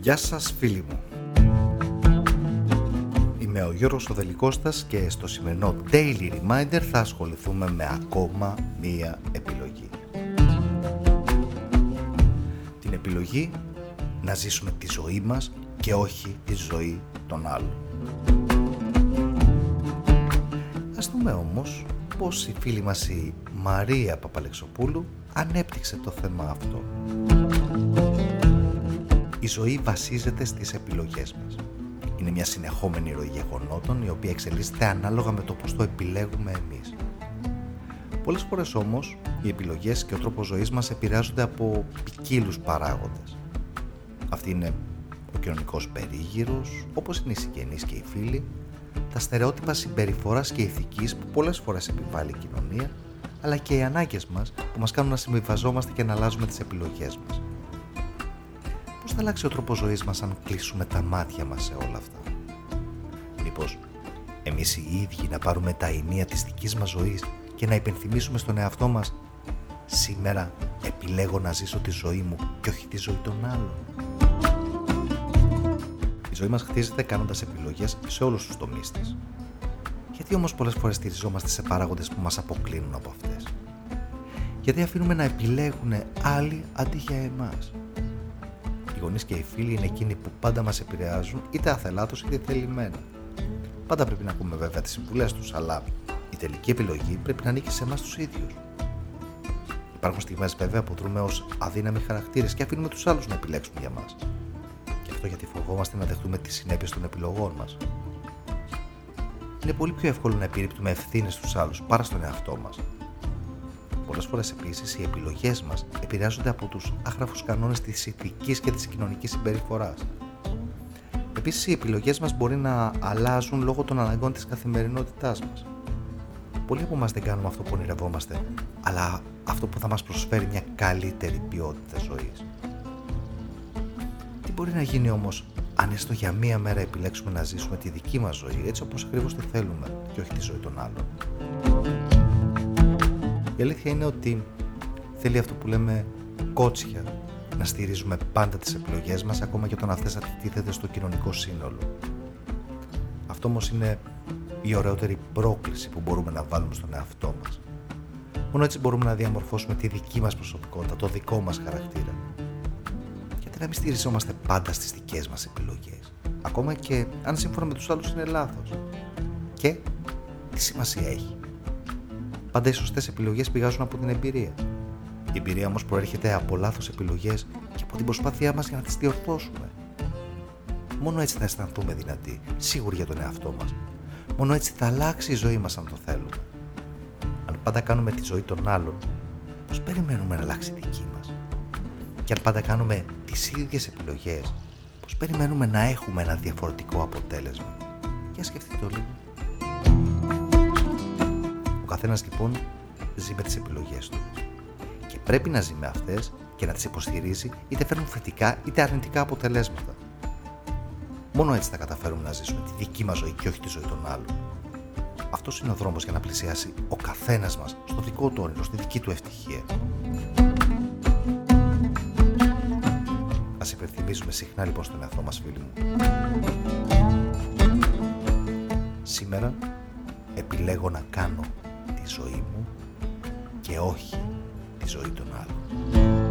Γεια σας φίλοι μου. Είμαι ο Γιώργος Οδελικώστας και στο σημερινό Daily Reminder θα ασχοληθούμε με ακόμα μία επιλογή. Την επιλογή να ζήσουμε τη ζωή μας και όχι τη ζωή των άλλων. Ας δούμε όμως πως η φίλη μας η Μαρία Παπαλεξοπούλου ανέπτυξε το θέμα αυτό. Η ζωή βασίζεται στις επιλογές μας. Είναι μια συνεχόμενη ροή γεγονότων η οποία εξελίσσεται ανάλογα με το πώς το επιλέγουμε εμείς. Πολλές φορές όμως οι επιλογές και ο τρόπος ζωής μας επηρεάζονται από ποικίλους παράγοντες. Αυτή είναι ο κοινωνικός περίγυρος, όπως είναι οι συγγενείς και οι φίλοι, τα στερεότυπα συμπεριφοράς και ηθικής που πολλές φορές επιβάλλει η κοινωνία, αλλά και οι ανάγκες μας που μας κάνουν να συμβιβαζόμαστε και να αλλάζουμε τις επιλογές μας. Πώς θα αλλάξει ο τρόπος ζωής μας αν κλείσουμε τα μάτια μας σε όλα αυτά; Μήπως εμείς οι ίδιοι να πάρουμε τα ενία της δικής μας ζωής και να υπενθυμίσουμε στον εαυτό μας «Σήμερα επιλέγω να ζήσω τη ζωή μου και όχι τη ζωή των άλλων». Η ζωή μας χτίζεται κάνοντας επιλογές σε όλους τους τομείς της. Γιατί όμως πολλές φορές στηριζόμαστε σε παράγοντες που μας αποκλίνουν από αυτές; Γιατί αφήνουμε να επιλέγουν άλλοι αντί για εμάς; Οι γονείς και οι φίλοι είναι εκείνοι που πάντα μας επηρεάζουν είτε αθελάτως είτε θελημένα. Πάντα πρέπει να ακούμε βέβαια τις συμβουλές τους, αλλά η τελική επιλογή πρέπει να ανήκει σε εμάς τους ίδιους. Υπάρχουν στιγμές βέβαια που δρούμε ως αδύναμοι χαρακτήρες και αφήνουμε τους άλλους να επιλέξουν για μας αυτό γιατί φοβόμαστε να δεχτούμε τις συνέπειες των επιλογών μας. Είναι πολύ πιο εύκολο να επιρρύπτουμε ευθύνες στους άλλους παρά στον εαυτό μας. Πολλές φορές επίσης οι επιλογές μας επηρεάζονται από τους άχραφου κανόνες της ηθικής και της κοινωνικής συμπεριφοράς. Επίσης, οι επιλογές μας μπορεί να αλλάζουν λόγω των αναγκών της καθημερινότητάς μας. Πολλοί από εμάς δεν κάνουμε αυτό που ονειρευόμαστε, αλλά αυτό που θα μας προσφέρει μια καλύτερη ποιότητα ζωής. Τι μπορεί να γίνει όμως αν έστω για μία μέρα επιλέξουμε να ζήσουμε τη δική μας ζωή έτσι όπως ακριβώς τη θέλουμε και όχι τη ζωή των άλλων. Η αλήθεια είναι ότι θέλει αυτό που λέμε κότσια να στηρίζουμε πάντα τις επιλογές μας ακόμα και όταν αυτές αντιτίθεται στο κοινωνικό σύνολο. Αυτό όμως είναι η ωραιότερη πρόκληση που μπορούμε να βάλουμε στον εαυτό μας. Μόνο έτσι μπορούμε να διαμορφώσουμε τη δική μας προσωπικότητα, το δικό μας χαρακτήρα να μην στηριζόμαστε πάντα στις δικές μας επιλογές. Ακόμα και αν σύμφωνα με τους άλλους είναι λάθος. Και τι σημασία έχει. Πάντα οι σωστές επιλογές πηγάζουν από την εμπειρία. Η εμπειρία όμως προέρχεται από λάθος επιλογές και από την προσπάθειά μας για να τις διορθώσουμε. Μόνο έτσι θα αισθανθούμε δυνατοί, σίγουροι για τον εαυτό μας. Μόνο έτσι θα αλλάξει η ζωή μας αν το θέλουμε. Αν πάντα κάνουμε τη ζωή των άλλων, πώς περιμένουμε να αλλάξει η δική μας; Και αν πάντα κάνουμε τις ίδιες επιλογές, πώς περιμένουμε να έχουμε ένα διαφορετικό αποτέλεσμα. Για σκεφτείτε το λίγο. Ο καθένας λοιπόν ζει με τις επιλογές του. Και πρέπει να ζει με αυτές και να τις υποστηρίζει είτε φέρνουν θετικά είτε αρνητικά αποτελέσματα. Μόνο έτσι θα καταφέρουμε να ζήσουμε τη δική μας ζωή και όχι τη ζωή των άλλων. Αυτός είναι ο δρόμος για να πλησιάσει ο καθένας μας στο δικό του όνειρο, στη δική του ευτυχία. Υπενθυμίζουμε συχνά λοιπόν στον εαυτό μας φίλοι μου. Σήμερα επιλέγω να κάνω τη ζωή μου και όχι τη ζωή των άλλων.